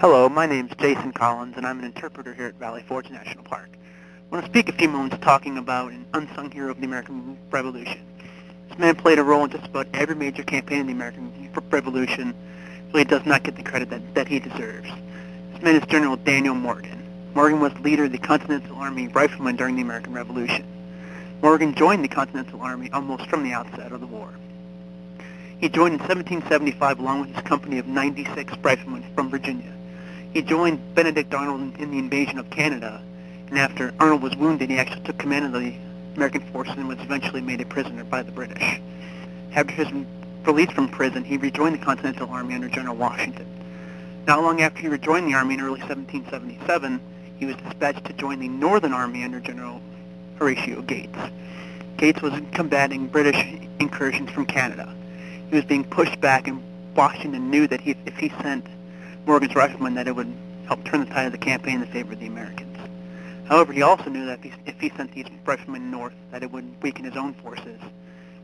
Hello, my name is Jason Collins, and I'm an interpreter here at Valley Forge National Park. I want to speak a few moments talking about an unsung hero of the American Revolution. This man played a role in just about every major campaign in the American Revolution, so he does not get the credit that, that he deserves. This man is General Daniel Morgan. Morgan was leader of the Continental Army Riflemen during the American Revolution. Morgan joined the Continental Army almost from the outset of the war. He joined in 1775 along with his company of 96 riflemen from Virginia. He joined Benedict Arnold in the invasion of Canada, and after Arnold was wounded, he actually took command of the American forces and was eventually made a prisoner by the British. After his release from prison, he rejoined the Continental Army under General Washington. Not long after he rejoined the Army in early 1777, he was dispatched to join the Northern Army under General Horatio Gates. Gates was combating British incursions from Canada. He was being pushed back, and Washington knew that he, if he sent Morgan's riflemen that it would help turn the tide of the campaign in favor of the Americans. However, he also knew that if he, if he sent these riflemen north, that it would weaken his own forces,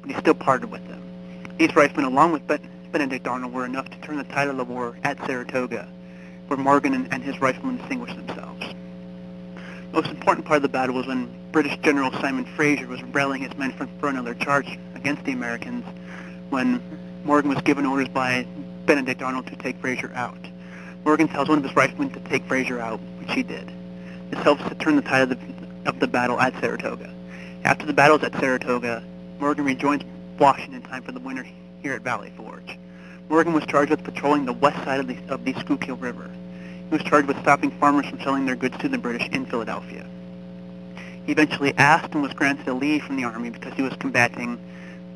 but he still parted with them. These riflemen, along with Benedict Arnold, were enough to turn the tide of the war at Saratoga, where Morgan and, and his riflemen distinguished themselves. The most important part of the battle was when British General Simon Fraser was rallying his men for, for another charge against the Americans when Morgan was given orders by Benedict Arnold to take Fraser out. Morgan tells one of his riflemen to take Fraser out, which he did. This helps to turn the tide of the, of the battle at Saratoga. After the battles at Saratoga, Morgan rejoins Washington in time for the winter here at Valley Forge. Morgan was charged with patrolling the west side of the, of the Schuylkill River. He was charged with stopping farmers from selling their goods to the British in Philadelphia. He eventually asked and was granted a leave from the army because he was combating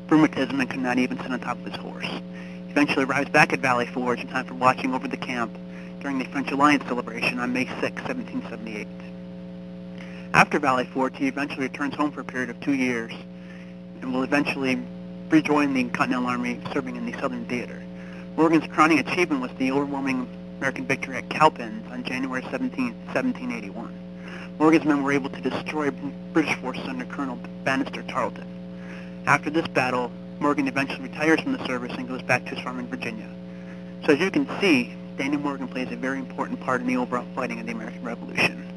rheumatism and could not even sit on top of his horse. He eventually arrives back at Valley Forge in time for watching over the camp during the French Alliance celebration on May 6, 1778. After Valley Forge, he eventually returns home for a period of two years and will eventually rejoin the Continental Army serving in the Southern Theater. Morgan's crowning achievement was the overwhelming American victory at Cowpens on January 17, 1781. Morgan's men were able to destroy British forces under Colonel Banastre Tarleton. After this battle, Morgan eventually retires from the service and goes back to his farm in Virginia. So as you can see, Daniel Morgan plays a very important part in the overall fighting of the American Revolution.